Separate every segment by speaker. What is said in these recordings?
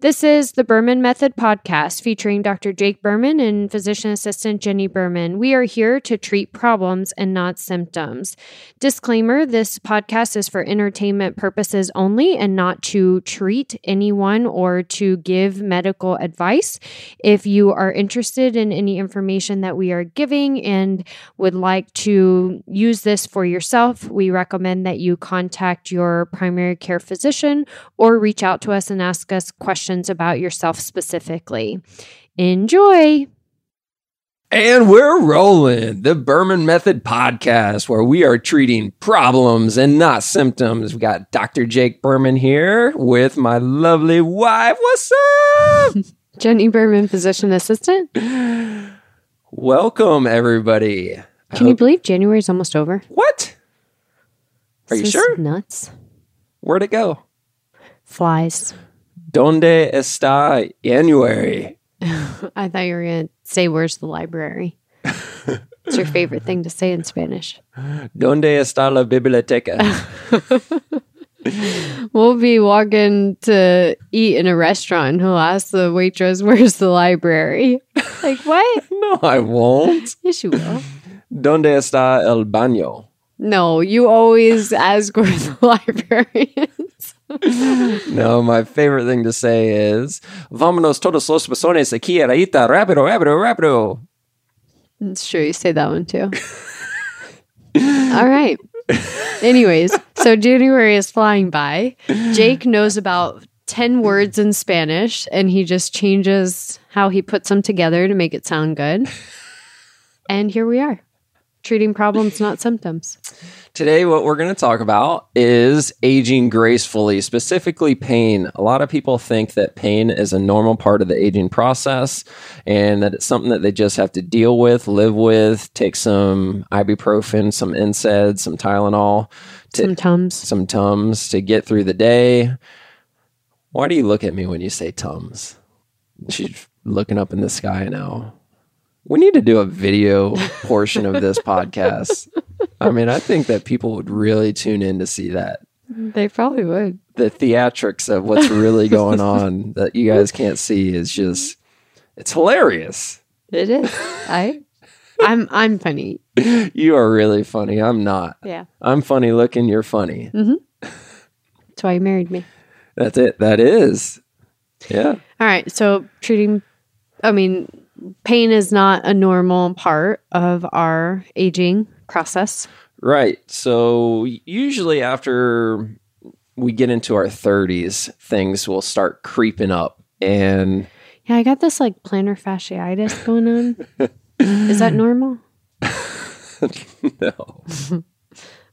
Speaker 1: This is the Berman Method podcast featuring Dr. Jake Berman and physician assistant Jenni Berman. We are here to treat problems and not symptoms. Disclaimer this podcast is for entertainment purposes only and not to treat anyone or to give medical advice. If you are interested in any information that we are giving and would like to use this for yourself, we recommend that you contact your primary care physician or reach out to us and ask us questions about yourself specifically. Enjoy.
Speaker 2: And we're rolling the Berman Method podcast, where we are treating problems and not symptoms. We got Dr. Jake Berman here with my lovely wife. What's up?
Speaker 1: Jenni Berman, physician assistant.
Speaker 2: Welcome, everybody. I
Speaker 1: Can you believe January is almost over?
Speaker 2: What? Are you
Speaker 1: This is
Speaker 2: sure?
Speaker 1: Nuts.
Speaker 2: Where'd it go?
Speaker 1: Flies.
Speaker 2: Donde está January?
Speaker 1: I thought you were going to say, Where's the library? it's your favorite thing to say in Spanish.
Speaker 2: Donde está la biblioteca?
Speaker 1: We'll be walking to eat in a restaurant. and He'll ask the waitress, Where's the library? like, what?
Speaker 2: no, I won't.
Speaker 1: Yes, you will.
Speaker 2: Donde está el baño?
Speaker 1: No, you always ask where the library is.
Speaker 2: No, my favorite thing to say is Vámonos todos los personas aquí ahorita, rápido, rápido, rápido.
Speaker 1: It's true. You say that one too. All right. Anyways, so January is flying by. Jake knows about 10 words in Spanish and he just changes how he puts them together to make it sound good. And here we are, treating problems, not symptoms.
Speaker 2: Today, what we're going to talk about is aging gracefully, specifically pain. A lot of people think that pain is a normal part of the aging process and that it's something that they just have to deal with, live with, take some ibuprofen, some NSAID, some Tylenol, to,
Speaker 1: Some Tums.
Speaker 2: some Tums to get through the day. Why do you look at me when you say Tums? She's looking up in the sky now. We need to do a video portion of this podcast. I mean, I think that people would really tune in to see that.
Speaker 1: They probably would.
Speaker 2: The theatrics of what's really going on that you guys can't see is just it's hilarious.
Speaker 1: It is. I I'm I'm funny.
Speaker 2: You are really funny. I'm not.
Speaker 1: Yeah.
Speaker 2: I'm funny looking, you're funny. Mm-hmm.
Speaker 1: That's why you married me.
Speaker 2: That's it. That is. Yeah.
Speaker 1: All right. So treating, I mean, pain is not a normal part of our aging process.
Speaker 2: Right. So usually after we get into our 30s, things will start creeping up. And
Speaker 1: Yeah, I got this like plantar fasciitis going on. is that normal?
Speaker 2: no.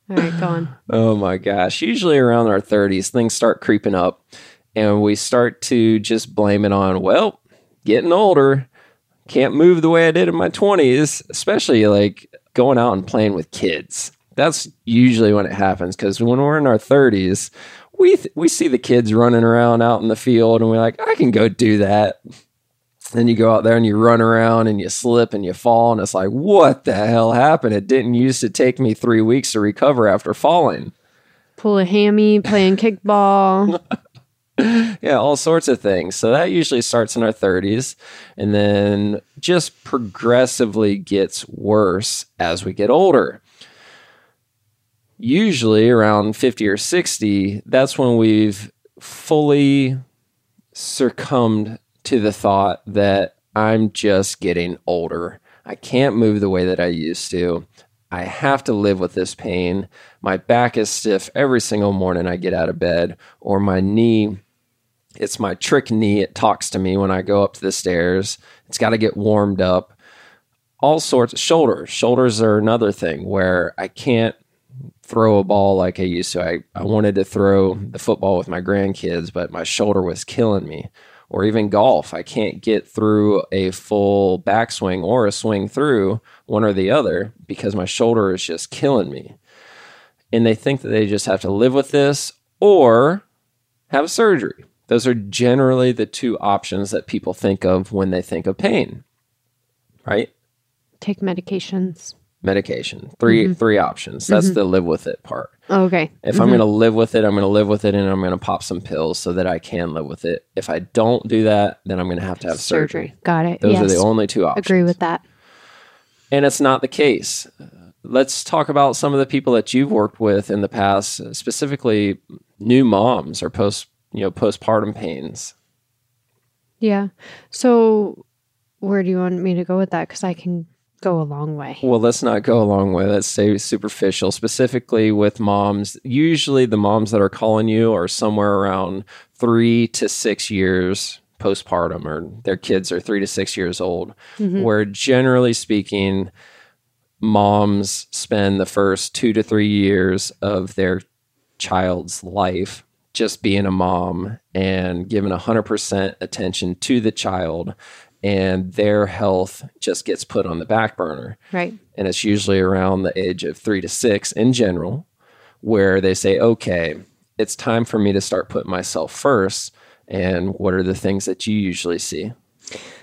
Speaker 1: All right, go on.
Speaker 2: Oh my gosh. Usually around our 30s, things start creeping up and we start to just blame it on, well, getting older, can't move the way I did in my 20s, especially like going out and playing with kids. That's usually when it happens because when we're in our 30s, we, th- we see the kids running around out in the field and we're like, I can go do that. Then you go out there and you run around and you slip and you fall, and it's like, what the hell happened? It didn't used to take me three weeks to recover after falling.
Speaker 1: Pull a hammy, playing kickball.
Speaker 2: Yeah, all sorts of things. So that usually starts in our 30s and then just progressively gets worse as we get older. Usually around 50 or 60, that's when we've fully succumbed to the thought that I'm just getting older. I can't move the way that I used to. I have to live with this pain. My back is stiff every single morning I get out of bed, or my knee it's my trick knee. It talks to me when I go up to the stairs. It's got to get warmed up. All sorts. Of shoulders. Shoulders are another thing where I can't throw a ball like I used to. I, I wanted to throw the football with my grandkids, but my shoulder was killing me. Or even golf. I can't get through a full backswing or a swing through one or the other because my shoulder is just killing me. And they think that they just have to live with this or have surgery. Those are generally the two options that people think of when they think of pain. Right?
Speaker 1: Take medications.
Speaker 2: Medication. 3 mm-hmm. three options. Mm-hmm. That's the live with it part.
Speaker 1: Oh, okay.
Speaker 2: If I'm mm-hmm. going to live with it, I'm going to live with it and I'm going to pop some pills so that I can live with it. If I don't do that, then I'm going to have to have surgery.
Speaker 1: surgery. Got it.
Speaker 2: Those
Speaker 1: yes.
Speaker 2: are the only two options.
Speaker 1: Agree with that.
Speaker 2: And it's not the case. Let's talk about some of the people that you've worked with in the past, specifically new moms or post, you know, postpartum pains.
Speaker 1: Yeah. So, where do you want me to go with that? Because I can go a long way.
Speaker 2: Well, let's not go a long way. Let's stay superficial. Specifically with moms, usually the moms that are calling you are somewhere around three to six years postpartum, or their kids are three to six years old,
Speaker 1: Mhm.
Speaker 2: where generally speaking, moms spend the first two to three years of their child's life just being a mom and giving 100% attention to the child and their health just gets put on the back burner
Speaker 1: Right.
Speaker 2: and it's usually around the age of 3 to 6 in general where they say okay it's time for me to start putting myself first and what are the things that you usually see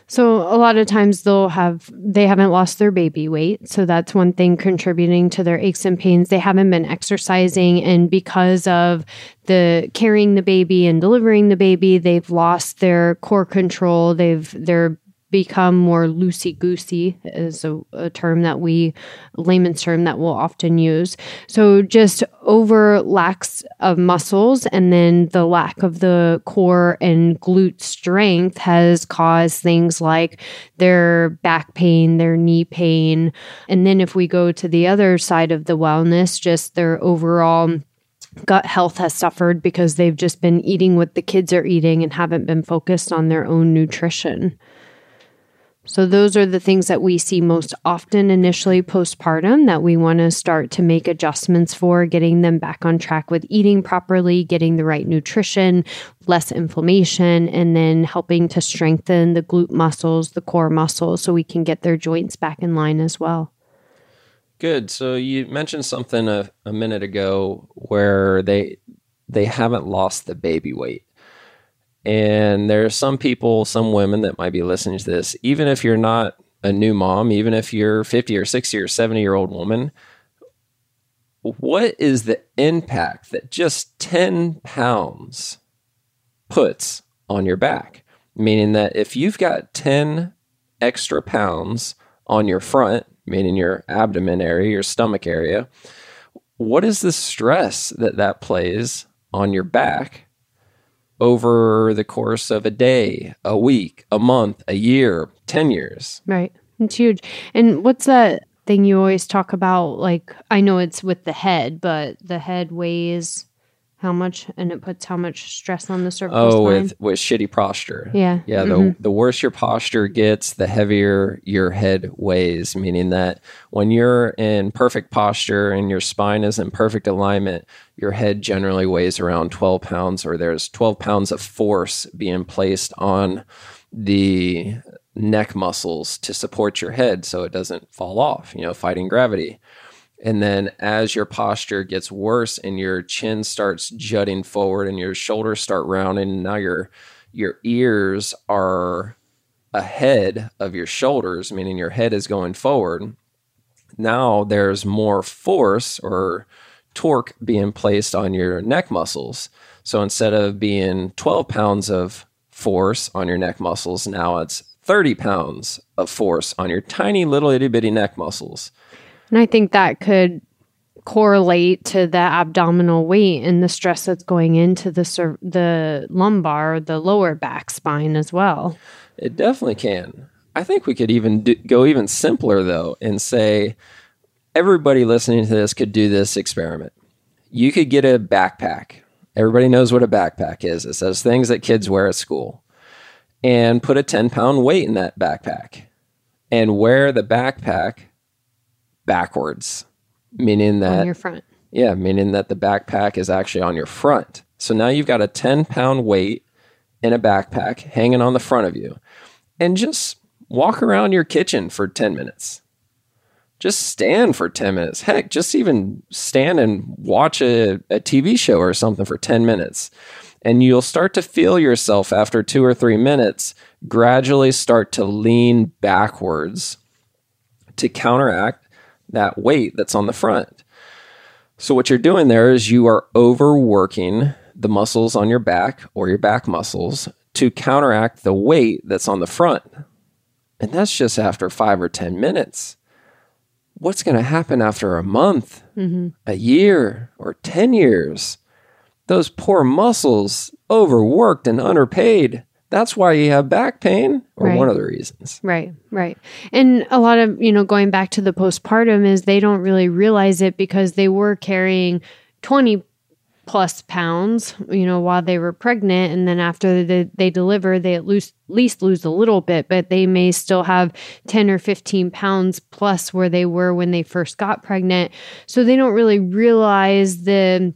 Speaker 1: So a lot of times they'll have they haven't lost their baby weight, so that's one thing contributing to their aches and pains. They haven't been exercising and because of the carrying the baby and delivering the baby, they've lost their core control. They've they're become more loosey goosey is a, a term that we layman's term that we'll often use. So just over lacks of muscles and then the lack of the core and glute strength has caused things like their back pain, their knee pain. And then if we go to the other side of the wellness, just their overall gut health has suffered because they've just been eating what the kids are eating and haven't been focused on their own nutrition. So, those are the things that we see most often initially postpartum that we want to start to make adjustments for, getting them back on track with eating properly, getting the right nutrition, less inflammation, and then helping to strengthen the glute muscles, the core muscles, so we can get their joints back in line as well.
Speaker 2: good so you mentioned something a, a minute ago where they they haven't lost the baby weight and there are some people, some women that might be listening to this, even if you're not a new mom, even if you're 50 or 60 or 70 year old woman, what is the impact that just 10 pounds puts on your back? Meaning that if you've got 10 extra pounds on your front, meaning your abdomen area, your stomach area, what is the stress that that plays on your back over the course of a day, a week, a month, a year, 10 years.
Speaker 1: Right. It's huge. And what's that thing you always talk about? Like, I know it's with the head, but the head weighs how much and it puts how much stress on the cervical
Speaker 2: Oh,
Speaker 1: spine?
Speaker 2: with, with shitty posture.
Speaker 1: yeah.
Speaker 2: Yeah, the, mm-hmm. the worse your posture gets, the heavier your head weighs, meaning that when you're in perfect posture and your spine is in perfect alignment, your head generally weighs around 12 pounds, or there's 12 pounds of force being placed on the neck muscles to support your head so it doesn't fall off, you know, fighting gravity. And then as your posture gets worse and your chin starts jutting forward and your shoulders start rounding, now your your ears are ahead of your shoulders, meaning your head is going forward. Now there's more force or torque being placed on your neck muscles. So instead of being 12 pounds of force on your neck muscles, now it's 30 pounds of force on your tiny little itty bitty neck muscles.
Speaker 1: And I think that could correlate to the abdominal weight and the stress that's going into the cer- the lumbar, the lower back spine as well.
Speaker 2: It definitely can. I think we could even do, go even simpler though and say everybody listening to this could do this experiment. You could get a backpack. Everybody knows what a backpack is. It says things that kids wear at school. And put a 10 pound weight in that backpack and wear the backpack backwards, meaning that
Speaker 1: on your front.
Speaker 2: yeah, meaning that the backpack is actually on your front. So now you've got a 10 pound weight in a backpack hanging on the front of you. And just walk around your kitchen for 10 minutes. Just stand for 10 minutes. Heck, just even stand and watch a, a TV show or something for 10 minutes. And you'll start to feel yourself after two or three minutes gradually start to lean backwards to counteract that weight that's on the front. So, what you're doing there is you are overworking the muscles on your back or your back muscles to counteract the weight that's on the front. And that's just after five or 10 minutes. What's going to happen after a month,
Speaker 1: Mm-hmm.
Speaker 2: a year, or 10 years? Those poor muscles, overworked and underpaid. That's why you have back pain, or
Speaker 1: Right.
Speaker 2: one of the reasons.
Speaker 1: Right, right. And a lot of, you know, going back to the postpartum is they don't really realize it because they were carrying 20 plus pounds, you know, while they were pregnant. And then after they, they deliver, they at least, least lose a little bit, but they may still have 10 or 15 pounds plus where they were when they first got pregnant. So they don't really realize the,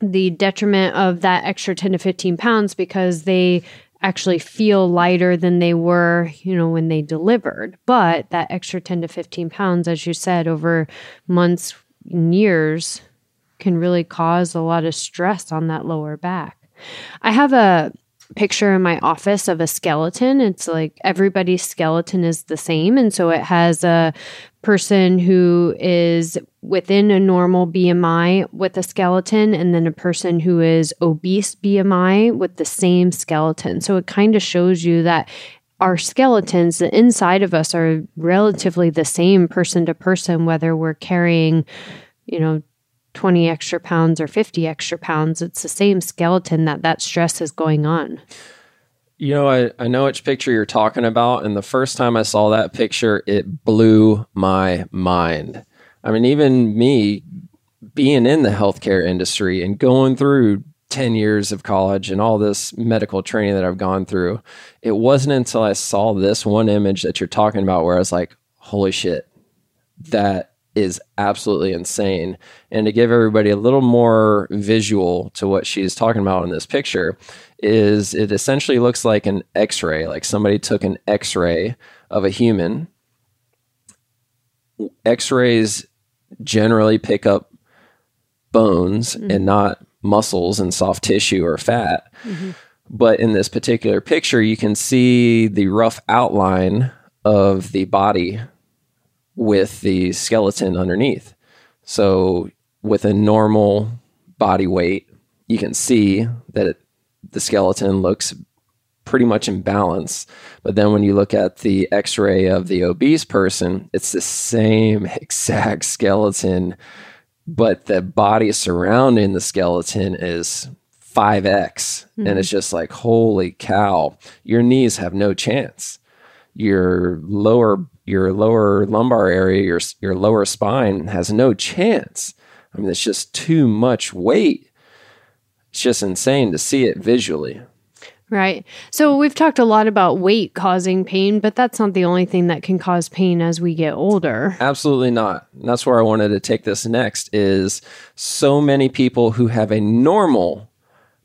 Speaker 1: the detriment of that extra 10 to 15 pounds because they actually feel lighter than they were, you know, when they delivered. But that extra 10 to 15 pounds, as you said, over months and years can really cause a lot of stress on that lower back. I have a picture in my office of a skeleton. It's like everybody's skeleton is the same. And so it has a person who is within a normal BMI with a skeleton, and then a person who is obese BMI with the same skeleton. So it kind of shows you that our skeletons, the inside of us, are relatively the same person to person, whether we're carrying, you know, 20 extra pounds or 50 extra pounds. It's the same skeleton that that stress is going on.
Speaker 2: You know, I, I know which picture you're talking about. And the first time I saw that picture, it blew my mind. I mean, even me being in the healthcare industry and going through 10 years of college and all this medical training that I've gone through, it wasn't until I saw this one image that you're talking about where I was like, holy shit, that is absolutely insane. And to give everybody a little more visual to what she's talking about in this picture, is it essentially looks like an x ray, like somebody took an x ray of a human. X rays generally pick up bones mm-hmm. and not muscles and soft tissue or fat. Mm-hmm. But in this particular picture, you can see the rough outline of the body with the skeleton underneath. So, with a normal body weight, you can see that it, the skeleton looks pretty much in balance. But then when you look at the x ray of the obese person, it's the same exact skeleton, but the body surrounding the skeleton is 5x. And hmm. it's just like, holy cow, your knees have no chance. Your lower your lower lumbar area, your your lower spine has no chance. I mean, it's just too much weight. It's just insane to see it visually.
Speaker 1: Right. So we've talked a lot about weight causing pain, but that's not the only thing that can cause pain as we get older.
Speaker 2: Absolutely not. And that's where I wanted to take this next is so many people who have a normal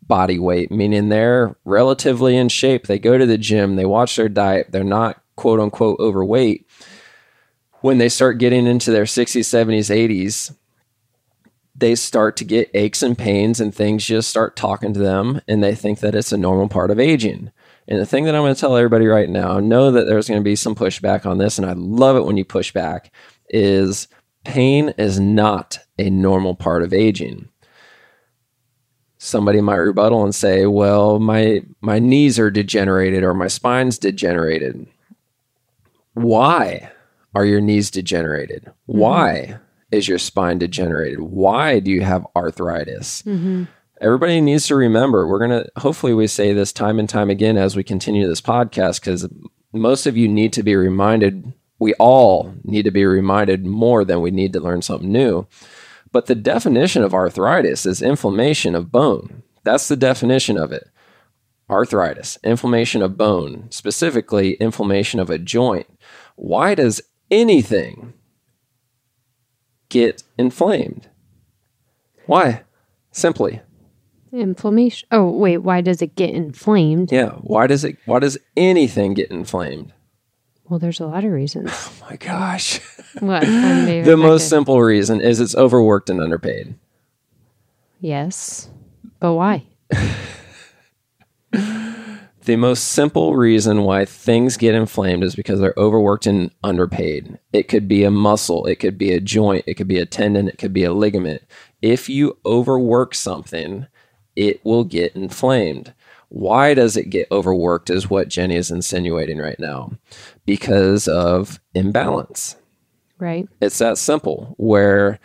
Speaker 2: body weight, meaning they're relatively in shape. They go to the gym, they watch their diet, they're not quote unquote overweight. When they start getting into their 60s, 70s, 80s, they start to get aches and pains and things just start talking to them and they think that it's a normal part of aging. And the thing that I'm going to tell everybody right now, know that there's going to be some pushback on this, and I love it when you push back, is pain is not a normal part of aging. Somebody might rebuttal and say, "Well, my my knees are degenerated or my spine's degenerated." Why are your knees degenerated? Mm-hmm. Why is your spine degenerated? Why do you have arthritis? Mm-hmm. Everybody needs to remember, we're going to, hopefully, we say this time and time again as we continue this podcast, because most of you need to be reminded, we all need to be reminded more than we need to learn something new. But the definition of arthritis is inflammation of bone. That's the definition of it. Arthritis, inflammation of bone, specifically inflammation of a joint. Why does anything get inflamed? Why? Simply.
Speaker 1: Inflammation. Oh, wait, why does it get inflamed?
Speaker 2: Yeah. Why does it why does anything get inflamed?
Speaker 1: Well, there's a lot of reasons.
Speaker 2: Oh my gosh.
Speaker 1: what?
Speaker 2: The most
Speaker 1: good.
Speaker 2: simple reason is it's overworked and underpaid.
Speaker 1: Yes. But why?
Speaker 2: The most simple reason why things get inflamed is because they're overworked and underpaid. It could be a muscle, it could be a joint, it could be a tendon, it could be a ligament. If you overwork something, it will get inflamed. Why does it get overworked, is what Jenni is insinuating right now. Because of imbalance.
Speaker 1: Right.
Speaker 2: It's that simple, where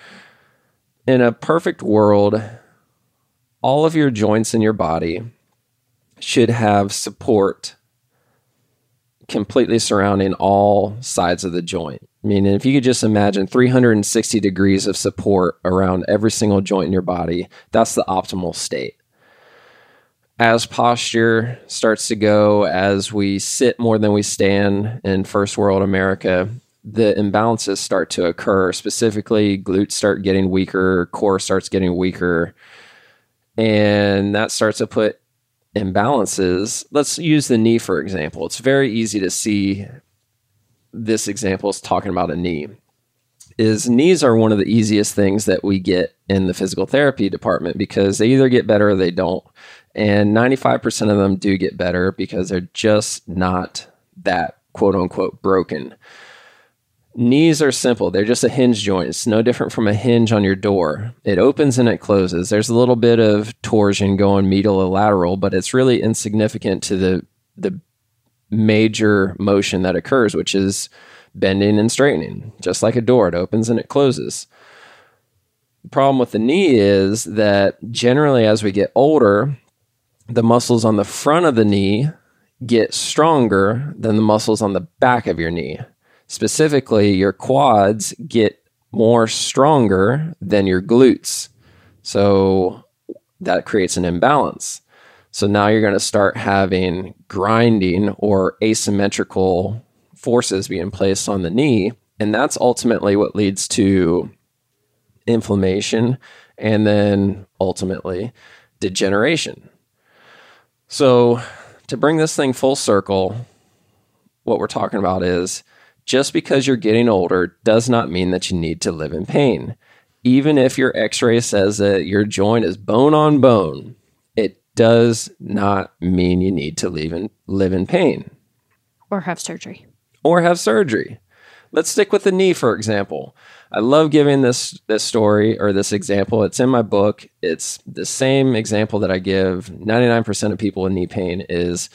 Speaker 2: in a perfect world, all of your joints in your body should have support completely surrounding all sides of the joint. I mean, if you could just imagine 360 degrees of support around every single joint in your body, that's the optimal state. As posture starts to go, as we sit more than we stand in first world America, the imbalances start to occur. Specifically, glutes start getting weaker, core starts getting weaker, and that starts to put imbalances. Let's use the knee for example. It's very easy to see this example is talking about a knee. Is knees are one of the easiest things that we get in the physical therapy department because they either get better or they don't. And 95% of them do get better because they're just not that quote unquote broken. Knees are simple. They're just a hinge joint. It's no different from a hinge on your door. It opens and it closes. There's a little bit of torsion going medial but it's really insignificant to the the major motion that occurs, which is bending and straightening. Just like a door, it opens and it closes. The problem with the knee is that generally as we get older, the muscles on the front of the knee get stronger than the muscles on the back of your knee specifically your quads get more stronger than your glutes. So that creates an imbalance. So now you're going to start having grinding or asymmetrical forces being placed on the knee. And that's ultimately what leads to inflammation and then ultimately degeneration. So, to bring this thing full circle, what we're talking about is just because you're getting older does not mean that you need to live in pain. Even if your x ray says that your joint is bone on bone, it does not mean you need to live in, live in pain.
Speaker 1: Or have surgery.
Speaker 2: Or have surgery. Let's stick with the knee, for example. I love giving this this story or this example. It's in my book. It's the same example that I give 99% of people with knee pain is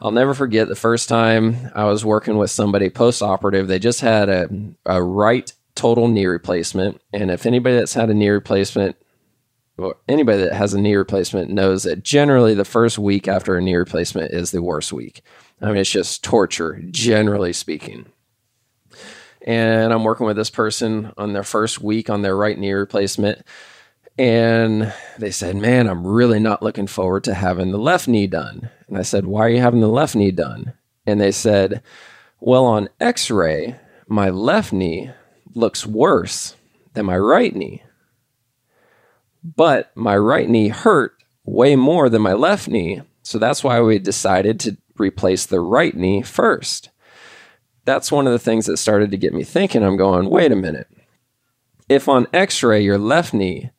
Speaker 2: I'll never forget the first time I was working with somebody post operative. They just had a, a right total knee replacement. And if anybody that's had a knee replacement, or anybody that has a knee replacement knows that generally the first week after a knee replacement is the worst week. I mean, it's just torture, generally speaking. And I'm working with this person on their first week on their right knee replacement. And they said, Man, I'm really not looking forward to having the left knee done. And I said, Why are you having the left knee done? And they said, Well, on x ray, my left knee looks worse than my right knee. But my right knee hurt way more than my left knee. So that's why we decided to replace the right knee first. That's one of the things that started to get me thinking. I'm going, wait a minute. If on x ray your left knee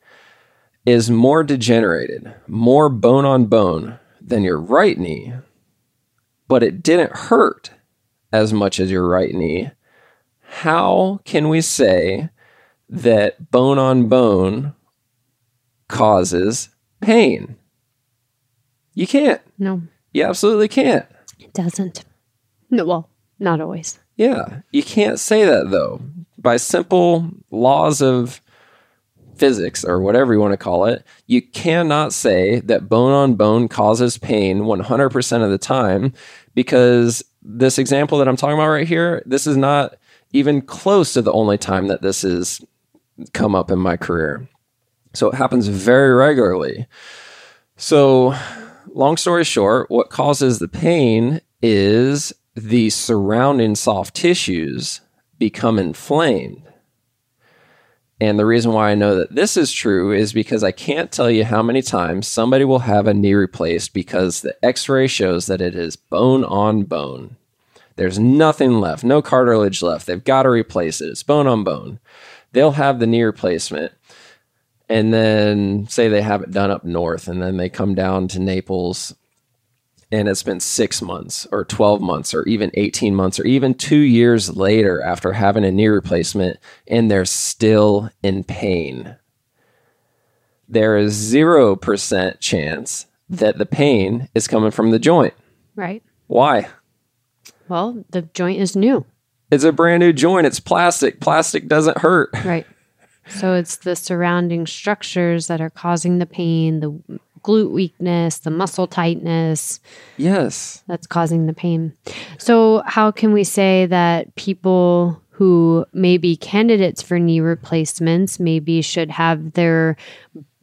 Speaker 2: is more degenerated, more bone on bone than your right knee, but it didn't hurt as much as your right knee, how can we say that bone on bone causes pain? You can't.
Speaker 1: No.
Speaker 2: You absolutely can't.
Speaker 1: It doesn't. No, well, not always.
Speaker 2: Yeah. You can't say that though. By simple laws of physics or whatever you want to call it, you cannot say that bone on bone causes pain 100% of the time because this example that I'm talking about right here, this is not even close to the only time that this has come up in my career. So it happens very regularly. So, long story short, what causes the pain is the surrounding soft tissues become inflamed. And the reason why I know that this is true is because I can't tell you how many times somebody will have a knee replaced because the x ray shows that it is bone on bone. There's nothing left, no cartilage left. They've got to replace it. It's bone on bone. They'll have the knee replacement and then say they have it done up north and then they come down to Naples and it's been six months or 12 months or even 18 months or even two years later after having a knee replacement and they're still in pain, there is 0% chance that the pain is coming from the joint.
Speaker 1: Right.
Speaker 2: Why?
Speaker 1: Well, the joint is new.
Speaker 2: It's a brand new joint. It's plastic. Plastic doesn't hurt.
Speaker 1: Right. So it's the surrounding structures that are causing the pain, the glute weakness, the muscle tightness.
Speaker 2: Yes.
Speaker 1: That's causing the pain. So, how can we say that people who may be candidates for knee replacements maybe should have their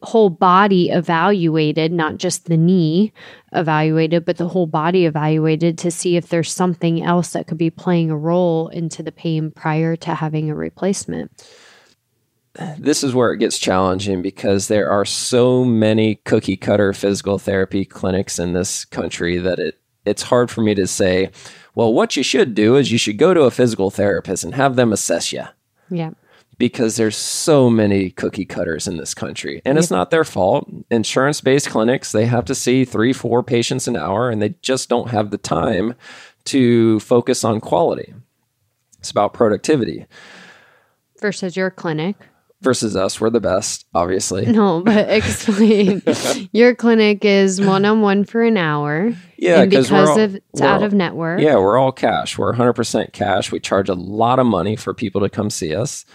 Speaker 1: whole body evaluated, not just the knee evaluated, but the whole body evaluated to see if there's something else that could be playing a role into the pain prior to having a replacement?
Speaker 2: This is where it gets challenging because there are so many cookie cutter physical therapy clinics in this country that it it's hard for me to say, well, what you should do is you should go to a physical therapist and have them assess you.
Speaker 1: Yeah.
Speaker 2: Because there's so many cookie cutters in this country. And it's not their fault. Insurance based clinics, they have to see three, four patients an hour, and they just don't have the time to focus on quality. It's about productivity.
Speaker 1: Versus your clinic
Speaker 2: versus us. We're the best, obviously.
Speaker 1: No, but explain. Your clinic is one on one for an hour.
Speaker 2: Yeah,
Speaker 1: and because
Speaker 2: all,
Speaker 1: of it's out of network.
Speaker 2: Yeah, we're all cash. We're 100% cash. We charge a lot of money for people to come see us.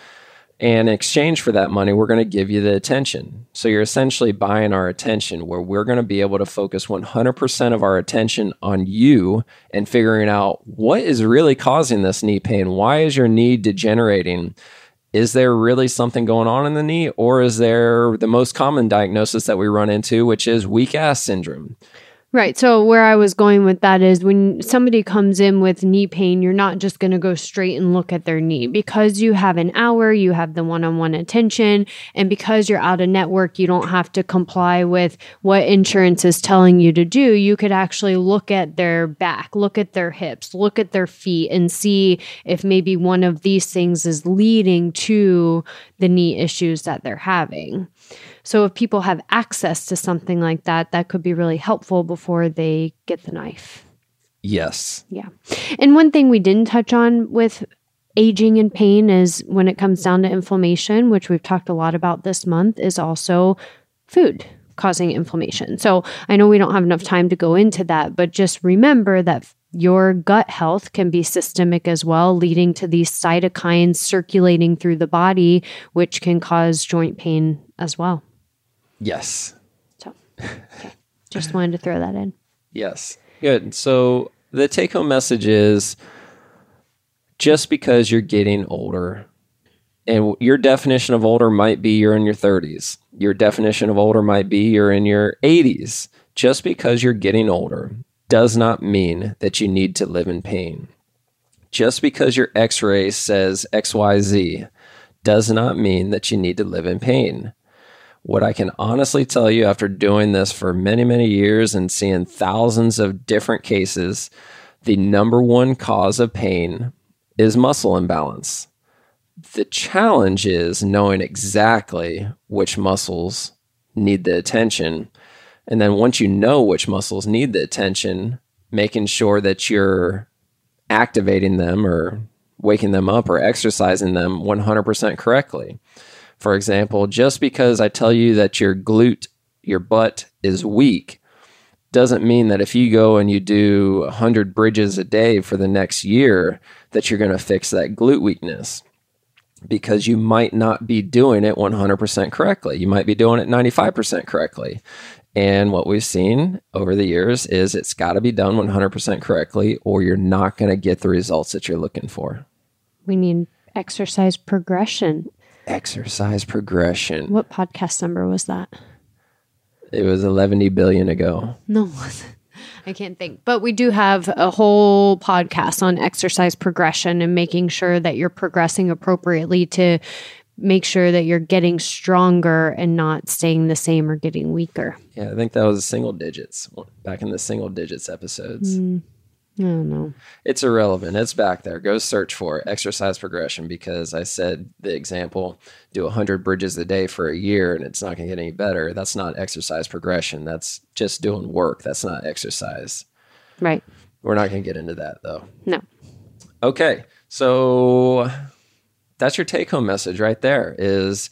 Speaker 2: And in exchange for that money, we're going to give you the attention. So you're essentially buying our attention, where we're going to be able to focus 100% of our attention on you and figuring out what is really causing this knee pain. Why is your knee degenerating? Is there really something going on in the knee or is there the most common diagnosis that we run into which is weak ass syndrome
Speaker 1: Right. So where I was going with that is when somebody comes in with knee pain, you're not just going to go straight and look at their knee because you have an hour, you have the one-on-one attention, and because you're out of network, you don't have to comply with what insurance is telling you to do. You could actually look at their back, look at their hips, look at their feet and see if maybe one of these things is leading to the knee issues that they're having. So if people have access to something like that, that could be really helpful before they get the knife.
Speaker 2: Yes.
Speaker 1: Yeah. And one thing we didn't touch on with aging and pain is when it comes down to inflammation, which we've talked a lot about this month, is also food causing inflammation. So I know we don't have enough time to go into that, but just remember that your gut health can be systemic as well, leading to these cytokines circulating through the body, which can cause joint pain as well.
Speaker 2: Yes.
Speaker 1: So, okay. Just wanted to throw that in.
Speaker 2: Yes. Good. So the take home message is just because you're getting older, and your definition of older might be you're in your 30s, your definition of older might be you're in your 80s. Just because you're getting older does not mean that you need to live in pain. Just because your x ray says XYZ does not mean that you need to live in pain. What I can honestly tell you after doing this for many, many years and seeing thousands of different cases, the number one cause of pain is muscle imbalance. The challenge is knowing exactly which muscles need the attention. And then once you know which muscles need the attention, making sure that you're activating them or waking them up or exercising them 100% correctly. For example, just because I tell you that your glute, your butt is weak, doesn't mean that if you go and you do 100 bridges a day for the next year, that you're going to fix that glute weakness because you might not be doing it 100% correctly. You might be doing it 95% correctly. And what we've seen over the years is it's got to be done 100% correctly, or you're not going to get the results that you're looking for.
Speaker 1: We need exercise progression
Speaker 2: exercise progression.
Speaker 1: What podcast number was that?
Speaker 2: It was 11 billion ago.
Speaker 1: No, I can't think. But we do have a whole podcast on exercise progression and making sure that you're progressing appropriately to make sure that you're getting stronger and not staying the same or getting weaker.
Speaker 2: Yeah, I think that was single digits back in the single digits episodes.
Speaker 1: Mm. I don't.
Speaker 2: It's irrelevant. It's back there. Go search for it. Exercise progression because I said the example do 100 bridges a day for a year and it's not going to get any better. That's not exercise progression. That's just doing work. That's not exercise.
Speaker 1: Right.
Speaker 2: We're not going to get into that though.
Speaker 1: No.
Speaker 2: Okay. So that's your take home message right there is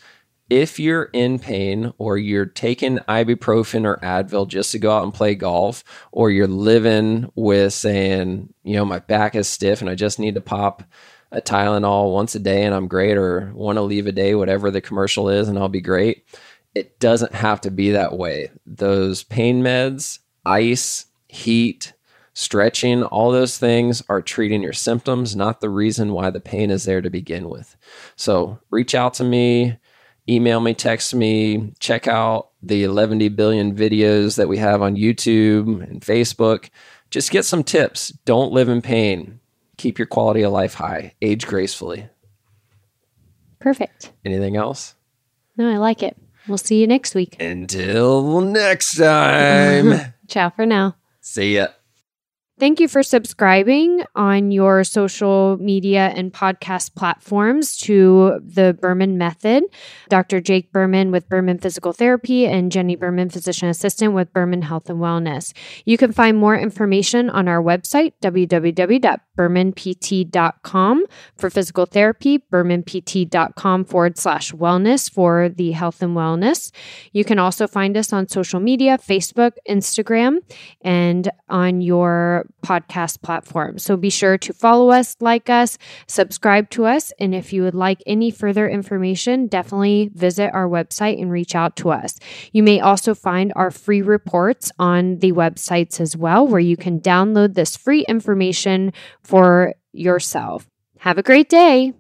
Speaker 2: if you're in pain or you're taking ibuprofen or Advil just to go out and play golf, or you're living with saying, you know, my back is stiff and I just need to pop a Tylenol once a day and I'm great, or want to leave a day, whatever the commercial is, and I'll be great. It doesn't have to be that way. Those pain meds, ice, heat, stretching, all those things are treating your symptoms, not the reason why the pain is there to begin with. So reach out to me email me, text me, check out the 11 billion videos that we have on YouTube and Facebook. Just get some tips. Don't live in pain. Keep your quality of life high. Age gracefully.
Speaker 1: Perfect.
Speaker 2: Anything else?
Speaker 1: No, I like it. We'll see you next week.
Speaker 2: Until next time.
Speaker 1: Ciao for now.
Speaker 2: See ya.
Speaker 1: Thank you for subscribing on your social media and podcast platforms to the Berman Method. Dr. Jake Berman with Berman Physical Therapy and Jenni Berman, Physician Assistant with Berman Health and Wellness. You can find more information on our website, www.bermanpt.com for physical therapy, bermanpt.com forward slash wellness for the health and wellness. You can also find us on social media, Facebook, Instagram, and on your podcast platform. So be sure to follow us, like us, subscribe to us. And if you would like any further information, definitely visit our website and reach out to us. You may also find our free reports on the websites as well, where you can download this free information for yourself. Have a great day.